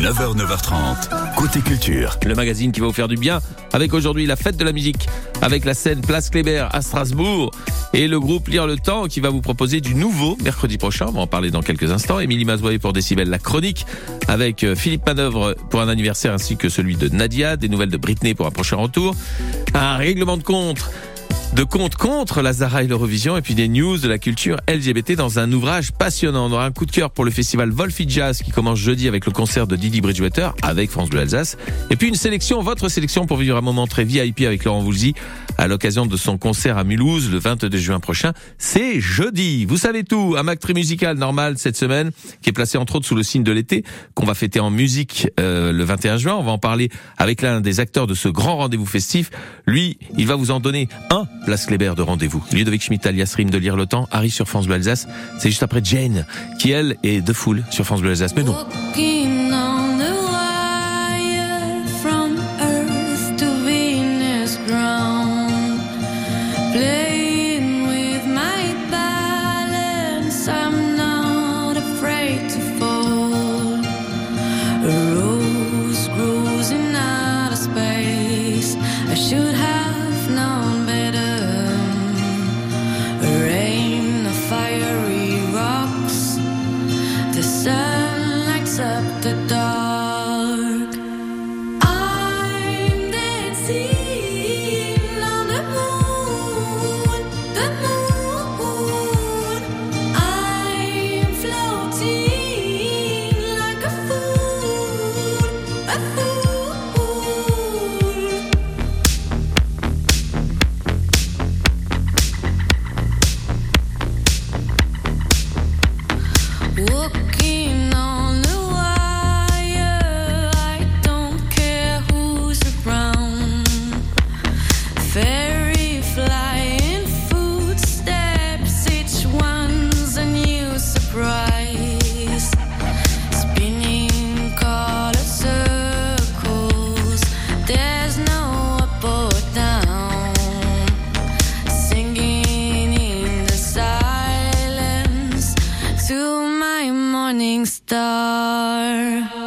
9h, 9h30, côté culture. Le magazine qui va vous faire du bien avec aujourd'hui la fête de la musique avec la scène Place Kléber à Strasbourg et le groupe Lire le Temps qui va vous proposer du nouveau mercredi prochain. On va en parler dans quelques instants. Émilie Mazoyer pour Décibel, la chronique avec euh, Philippe Manœuvre pour un anniversaire ainsi que celui de Nadia, des nouvelles de Britney pour un prochain retour, un règlement de compte de compte contre Lazara et l'Eurovision et puis des news de la culture LGBT dans un ouvrage passionnant. On aura un coup de cœur pour le festival Wolfie Jazz qui commence jeudi avec le concert de Didi Bridgewater avec France Bleu Alsace. Et puis une sélection, votre sélection pour vivre un moment très VIP avec Laurent Voulzy à l'occasion de son concert à Mulhouse le 22 juin prochain. C'est jeudi. Vous savez tout. Un Mac musical normal cette semaine qui est placé entre autres sous le signe de l'été qu'on va fêter en musique euh, le 21 juin. On va en parler avec l'un des acteurs de ce grand rendez-vous festif. Lui, il va vous en donner un place Kléber de rendez-vous. Ludovic Schmitt alias Rim de Lire le Temps arrive sur France Bleu Alsace. C'est juste après Jane qui elle est de foule sur France Bleu Alsace. Mais non. A fool. Star.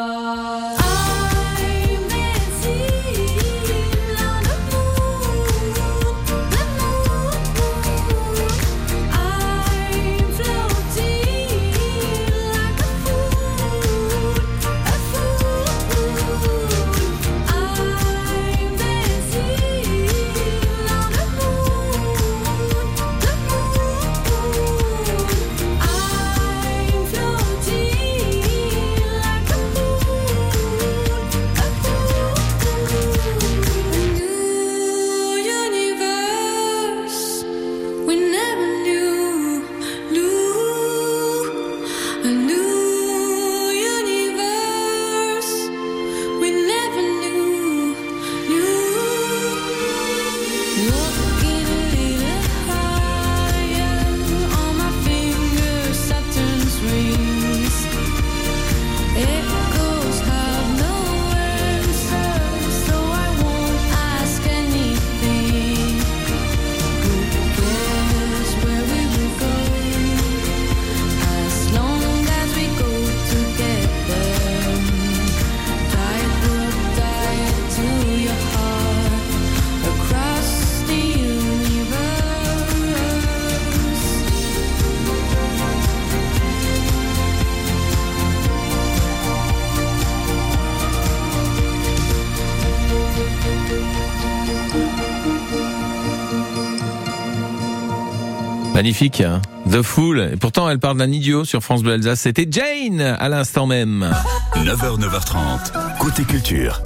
Magnifique. hein The Fool. Pourtant, elle parle d'un idiot sur France Bleu Alsace. C'était Jane à l'instant même. 9h, 9h30, côté culture.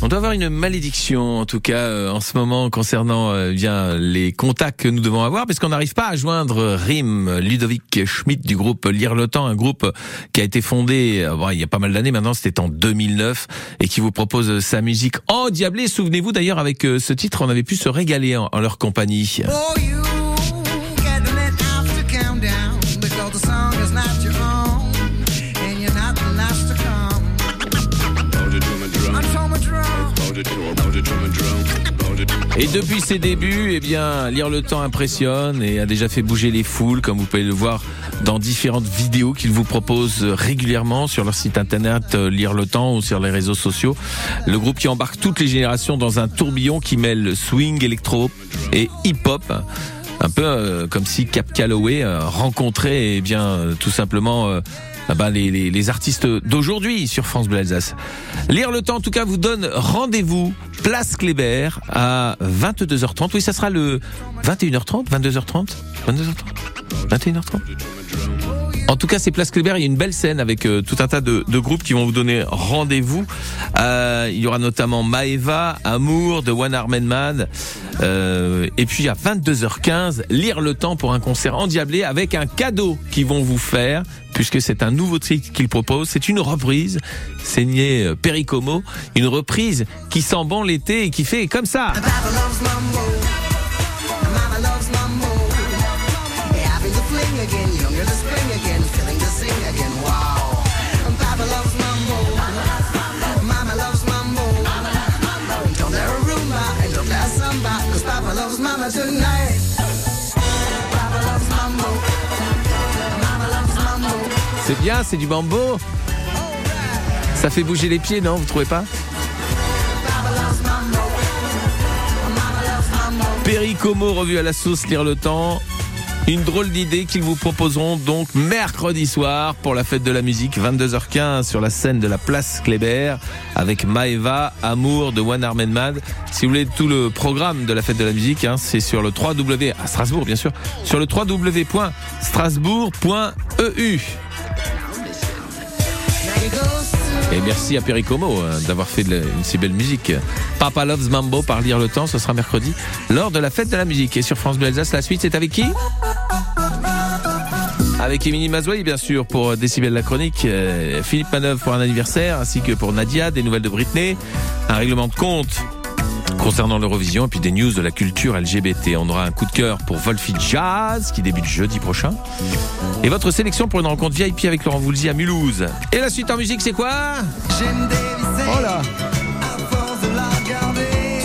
On doit avoir une malédiction, en tout cas, euh, en ce moment, concernant euh, bien les contacts que nous devons avoir, parce qu'on n'arrive pas à joindre Rim, Ludovic Schmidt du groupe Lire le Temps, un groupe qui a été fondé euh, il y a pas mal d'années maintenant, c'était en 2009, et qui vous propose sa musique endiablée. Souvenez-vous d'ailleurs, avec euh, ce titre, on avait pu se régaler en, en leur compagnie. For Et depuis ses débuts, eh lire le temps impressionne et a déjà fait bouger les foules, comme vous pouvez le voir dans différentes vidéos qu'ils vous proposent régulièrement sur leur site internet euh, Lire le Temps ou sur les réseaux sociaux. Le groupe qui embarque toutes les générations dans un tourbillon qui mêle swing, électro et hip-hop. Un peu euh, comme si Cap Calloway euh, rencontrait eh bien euh, tout simplement ah bah, les, les- les artistes d'aujourd'hui sur France Bleu Alsace. Lire le temps en tout cas vous donne rendez-vous place Kléber à 22h30. Oui, ça sera le 21h30, 22h30, 22h30, 21h30. En tout cas, c'est Place Kléber. Il y a une belle scène avec euh, tout un tas de, groupes qui vont vous donner rendez-vous. Euh, il y aura notamment Maeva, Amour, de One Armed Man. Euh, et puis à 22h15, lire le temps pour un concert endiablé avec un cadeau qu'ils vont vous faire, puisque c'est un nouveau titre qu'ils proposent. C'est une reprise, signé euh, Pericomo, une reprise qui sent bon l'été et qui fait comme ça. C'est bien, c'est du bambo. Ça fait bouger les pieds, non Vous trouvez pas? Pericomo revu à la sauce lire le temps. Une drôle d'idée qu'ils vous proposeront donc mercredi soir pour la fête de la musique, 22h15 sur la scène de la place Kléber avec Maeva, Amour de One Armed Man. Si vous voulez tout le programme de la fête de la musique, hein, c'est sur le 3W à Strasbourg bien sûr, sur le www.strasbourg.eu. Et merci à Pericomo euh, d'avoir fait une si belle musique. Papa Loves Mambo par Lire le Temps, ce sera mercredi lors de la fête de la musique. Et sur France Bleu Alsace, la suite c'est avec qui? Avec Émilie Mazoy, bien sûr, pour Décibel la chronique, euh, Philippe Manœuvre pour un anniversaire, ainsi que pour Nadia, des nouvelles de Britney, un règlement de compte concernant l'Eurovision, et puis des news de la culture LGBT. On aura un coup de cœur pour Wolfie Jazz, qui débute jeudi prochain. Et votre sélection pour une rencontre VIP avec Laurent Voulzy à Mulhouse. Et la suite en musique, c'est quoi? Oh là.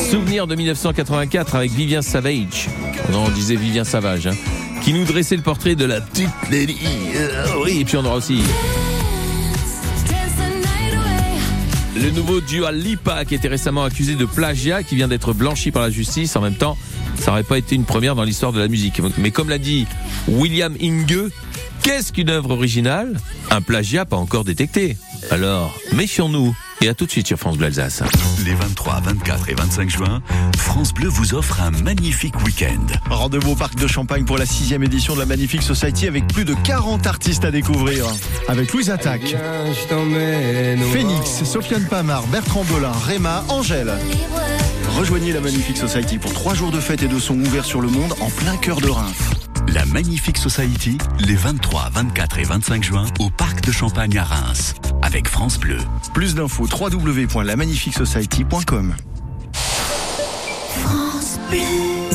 Souvenir de 1984 avec Vivien Savage. Non, on disait Vivien Savage, hein, qui nous dressait le portrait de la petite Nelly. Euh, oui, et puis on aura aussi le nouveau duo Lipa qui était récemment accusé de plagiat, qui vient d'être blanchi par la justice. En même temps, ça n'aurait pas été une première dans l'histoire de la musique. Mais comme l'a dit William Inge, qu'est-ce qu'une œuvre originale? Un plagiat pas encore détecté. Alors, méfions-nous. Et à tout de suite sur France Bleu Alsace. Les 23, 24 et 25 juin, France Bleu vous offre un magnifique week-end. Rendez-vous au Parc de Champagne pour la sixième édition de la Magnifique Society avec plus de 40 artistes à découvrir. Avec Louise Attaque, Phoenix, Sofiane Pamar, Bertrand Belin, Réma, Angèle. Rejoignez la Magnifique Society pour trois jours de fête et de son ouverts sur le monde en plein cœur de Reims. La Magnifique Society, les 23, 24 et 25 juin, au Parc de Champagne à Reims, avec France Bleu. Plus d'infos www.lamagnifiquesociety.com.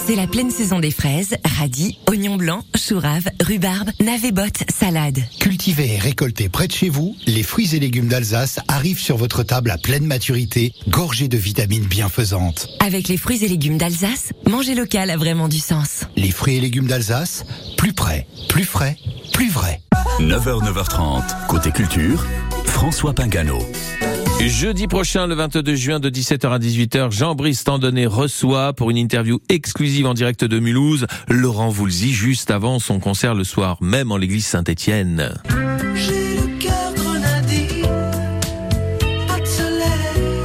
C'est la pleine saison des fraises, radis, oignons blancs, choux raves, rhubarbe, navets bottes, salade. Cultivés et récoltés près de chez vous, les fruits et légumes d'Alsace arrivent sur votre table à pleine maturité, gorgés de vitamines bienfaisantes. Avec les fruits et légumes d'Alsace, manger local a vraiment du sens. Les fruits et légumes d'Alsace, plus près, plus frais, plus vrai. 9h, 9h30, côté culture, François Pingano. Jeudi prochain, le 22 juin, de 17h à 18h, Jean-Brice Tandonnet reçoit pour une interview exclusive en direct de Mulhouse Laurent Voulzy juste avant son concert le soir même en l'église Saint-Étienne. J'ai le cœur grenadine, pas de soleil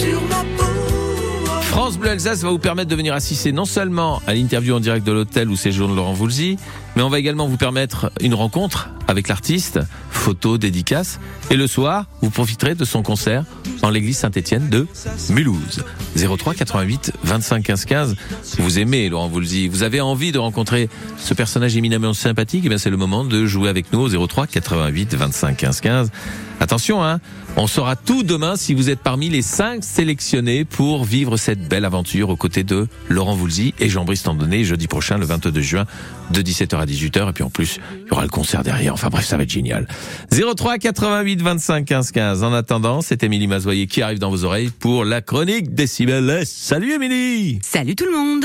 sur ma peau. France Bleu Alsace va vous permettre de venir assister non seulement à l'interview en direct de l'hôtel où séjourne Laurent Voulzy, mais on va également vous permettre une rencontre avec l'artiste, photos, dédicaces, et le soir, vous profiterez de son concert en l'église Saint-Étienne de Mulhouse. 03 88 25 15 15. Vous aimez Laurent Voulzy, vous avez envie de rencontrer ce personnage éminemment sympathique, et bien c'est le moment de jouer avec nous au 03 88 25 15 15. Attention, hein, on saura tout demain si vous êtes parmi les cinq sélectionnés pour vivre cette belle aventure aux côtés de Laurent Voulzy et Jean-Brice Tandonnet jeudi prochain, le 22 juin, de 17h à 18h. Et puis en plus, il y aura le concert derrière. Enfin bref, ça va être génial. 03 88 25 15 15. En attendant, c'est Émilie Mazoyer qui arrive dans vos oreilles pour la chronique Décibel. Salut Émilie Salut tout le monde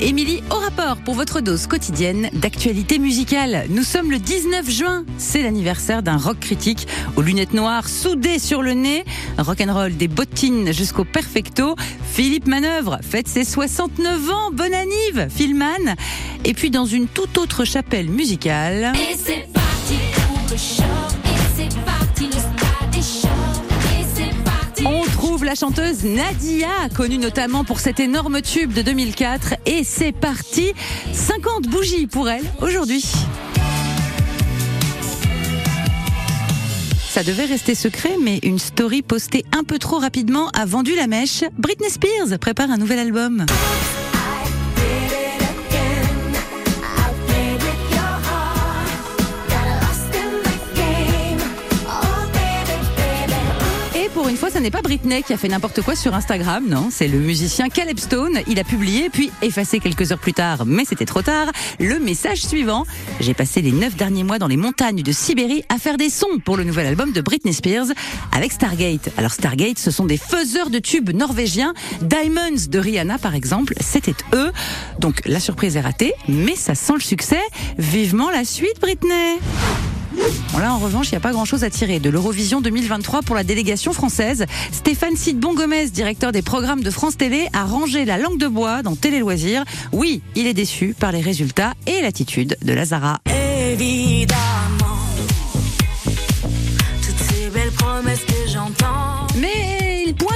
Émilie, au rapport pour votre dose quotidienne d'actualité musicale. Nous sommes le 19 juin. C'est l'anniversaire d'un rock critique aux lunettes noires soudées sur le nez. Rock'n'roll des bottines jusqu'au perfecto. Philippe Manœuvre fête ses 69 ans. Bonne anniv, Philman. Et puis dans une toute autre chapelle musicale. Et c'est parti pour le. La chanteuse Nadia, connue notamment pour cet énorme tube de 2004. Et c'est parti 50 bougies pour elle aujourd'hui. Ça devait rester secret, mais une story postée un peu trop rapidement a vendu la mèche. Britney Spears prépare un nouvel album. Une fois, ce n'est pas Britney qui a fait n'importe quoi sur Instagram, non, c'est le musicien Caleb Stone. Il a publié, puis effacé quelques heures plus tard, mais c'était trop tard, le message suivant. J'ai passé les neuf derniers mois dans les montagnes de Sibérie à faire des sons pour le nouvel album de Britney Spears avec Stargate. Alors Stargate, ce sont des faiseurs de tubes norvégiens. Diamonds de Rihanna, par exemple, c'était eux. Donc la surprise est ratée, mais ça sent le succès. Vivement la suite, Britney. Bon là en revanche, il n'y a pas grand-chose à tirer de l'Eurovision 2023 pour la délégation française. Stéphane Sidbon Gomez, directeur des programmes de France Télé, a rangé la langue de bois dans Télé Loisirs. Oui, il est déçu par les résultats et l'attitude de Lazara.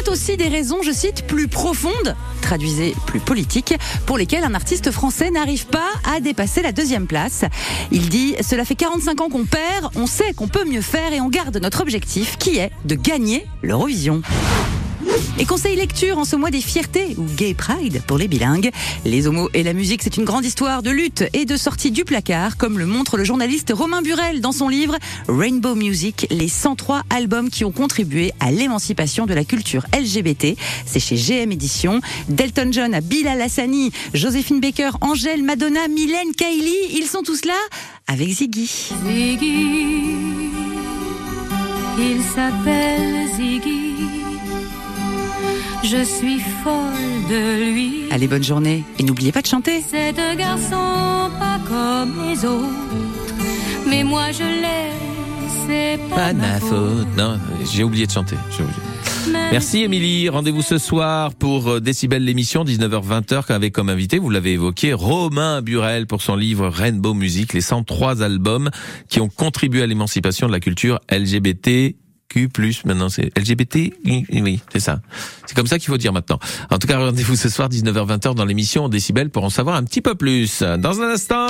Pointe aussi des raisons, je cite, plus profondes, traduisez plus politiques, pour lesquelles un artiste français n'arrive pas à dépasser la deuxième place. Il dit Cela fait 45 ans qu'on perd, on sait qu'on peut mieux faire et on garde notre objectif qui est de gagner l'Eurovision. Et conseil lecture en ce mois des fiertés, ou Gay Pride pour les bilingues. Les homos et la musique, c'est une grande histoire de lutte et de sortie du placard, comme le montre le journaliste Romain Burel dans son livre Rainbow Music, les 103 albums qui ont contribué à l'émancipation de la culture LGBT. C'est chez GM Éditions. Delton John à Bilal Hassani, Joséphine Baker, Angèle, Madonna, Mylène, Kylie, ils sont tous là avec Ziggy. Ziggy, il s'appelle Ziggy. Je suis folle de lui. Allez, bonne journée et n'oubliez pas de chanter. C'est un garçon pas comme les autres. Mais moi je l'aime, c'est pas, Pas de ma faute. Non, j'ai oublié de chanter. j'ai oublié. Merci Émilie. Rendez-vous ce soir pour euh, Décibel l'émission 19h-20h avec comme invité, vous l'avez évoqué, Romain Burel pour son livre Rainbow Music, les 103 albums qui ont contribué à l'émancipation de la culture LGBT. Q+, maintenant c'est LGBT, oui, c'est ça. C'est comme ça qu'il faut dire maintenant. En tout cas, rendez-vous ce soir 19h-20h dans l'émission Décibel pour en savoir un petit peu plus. Dans un instant,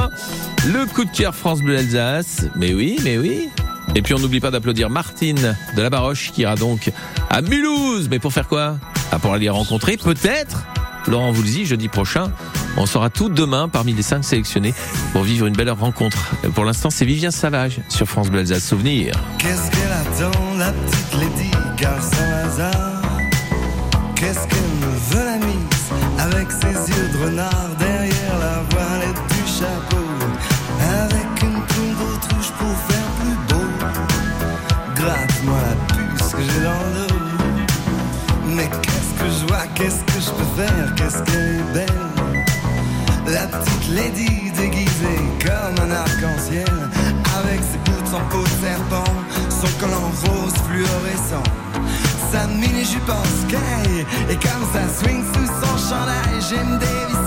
le coup de cœur France Bleu Alsace. Mais oui, mais oui. Et puis on n'oublie pas d'applaudir Martine de la Baroche qui ira donc à Mulhouse. Mais pour faire quoi? Ah, Pour aller rencontrer peut-être Laurent Voulzy jeudi prochain. On saura tout demain parmi les cinq sélectionnés pour vivre une belle rencontre. Pour l'instant, c'est Vivien Savage sur France Bleu Alsace Souvenir. Qu'est-ce qu'elle attend, la petite Lady Gare Saint-Lazare? Qu'est-ce qu'elle me veut la mise Avec ses yeux de renard? La petite Lady déguisée comme un arc-en-ciel Avec ses boots en peau de serpent Son collant rose fluorescent. Sa mini-jupe en sky Et comme ça swing sous son chandail J'aime dévisser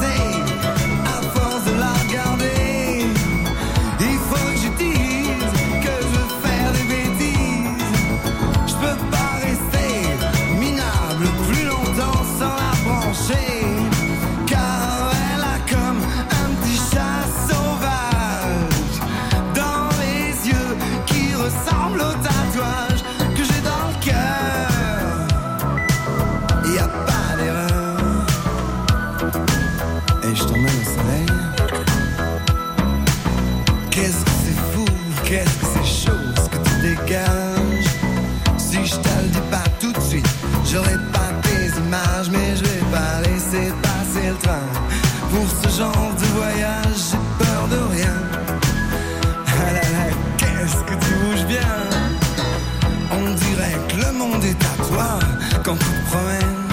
dégages Si je te le dis pas tout de suite, j'aurai pas tes images Mais je vais pas laisser passer le train. Pour ce genre de voyage, j'ai peur de rien. Ah là là, qu'est-ce que tu bouges bien? On dirait que le monde est à toi Quand tu promènes.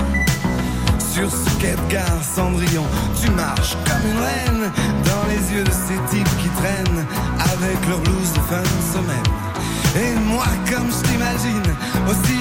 Sur ce quai de gare Cendrillon. Tu marches comme une reine. Dans les yeux de ces types qui traînent avec leur blouse de fin de semaine. Moi, comme je t'imagine, aussi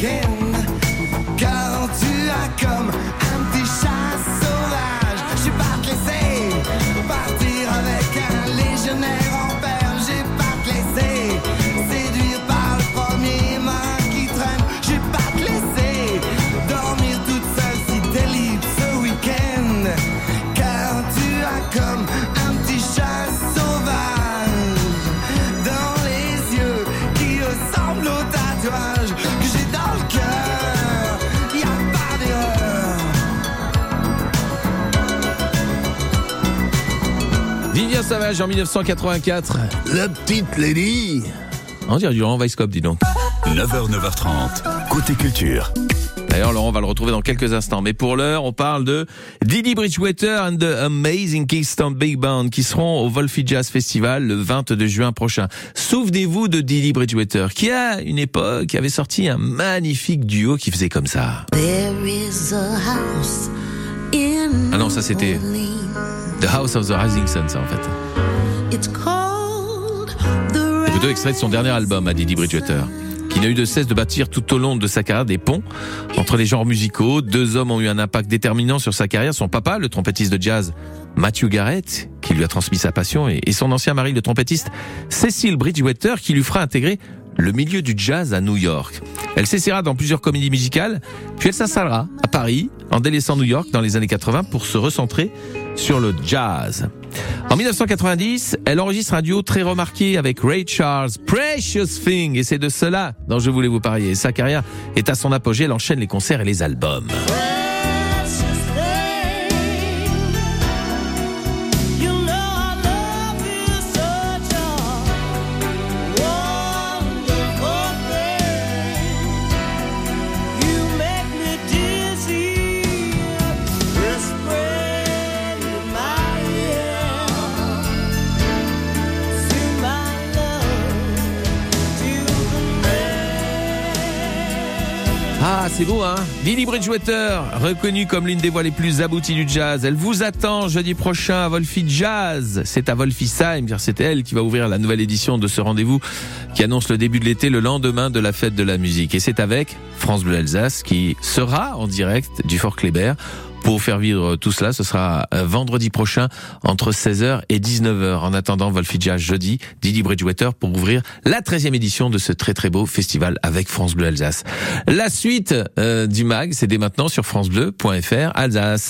ce Vivien Savage en 1984. La petite lady. On dirait du Laurent Weisskopf, dis donc. 9h, 9h30, côté culture. D'ailleurs, Laurent va le retrouver dans quelques instants. Mais pour l'heure, on parle de Didi Bridgewater and the Amazing Kingston Big Band qui seront au Wolfie Jazz Festival le 22 juin prochain. Souvenez-vous de Didi Bridgewater qui, à une époque, avait sorti un magnifique duo qui faisait comme ça. Ah non, ça c'était The House of the Rising Sun, ça en fait. C'est plutôt extrait de son dernier album à Didi Bridgewater, qui n'a eu de cesse de bâtir tout au long de sa carrière des ponts entre les genres musicaux. Deux hommes ont eu un impact déterminant sur sa carrière. Son papa, le trompettiste de jazz Matthew Garrett, qui lui a transmis sa passion, et et son ancien mari, le trompettiste Cecil Bridgewater, qui lui fera intégrer le milieu du jazz à New York. Elle s'essaiera dans plusieurs comédies musicales, puis elle s'installera à Paris en délaissant New York dans les années 80 pour se recentrer sur le jazz. En 1990, elle enregistre un duo très remarqué avec Ray Charles, Precious Thing, et c'est de cela dont je voulais vous parler. Sa carrière est à son apogée, elle enchaîne les concerts et les albums. Ah, c'est beau, hein Lily Bridgewater, reconnue comme l'une des voix les plus abouties du jazz. Elle vous attend jeudi prochain à Wolfie Jazz. C'est à Wolfisheim, car c'est elle qui va ouvrir la nouvelle édition de ce rendez-vous qui annonce le début de l'été, le lendemain de la fête de la musique. Et c'est avec France Bleu Alsace qui sera en direct du Fort Kléber. Pour vous faire vivre tout cela, ce sera euh, vendredi prochain entre 16h et 19h. En attendant, Wolfie Jazz jeudi, Didi Bridgewater pour ouvrir la 13e édition de ce très très beau festival avec France Bleu Alsace. La suite euh, du MAG, c'est dès maintenant sur francebleu.fr Alsace.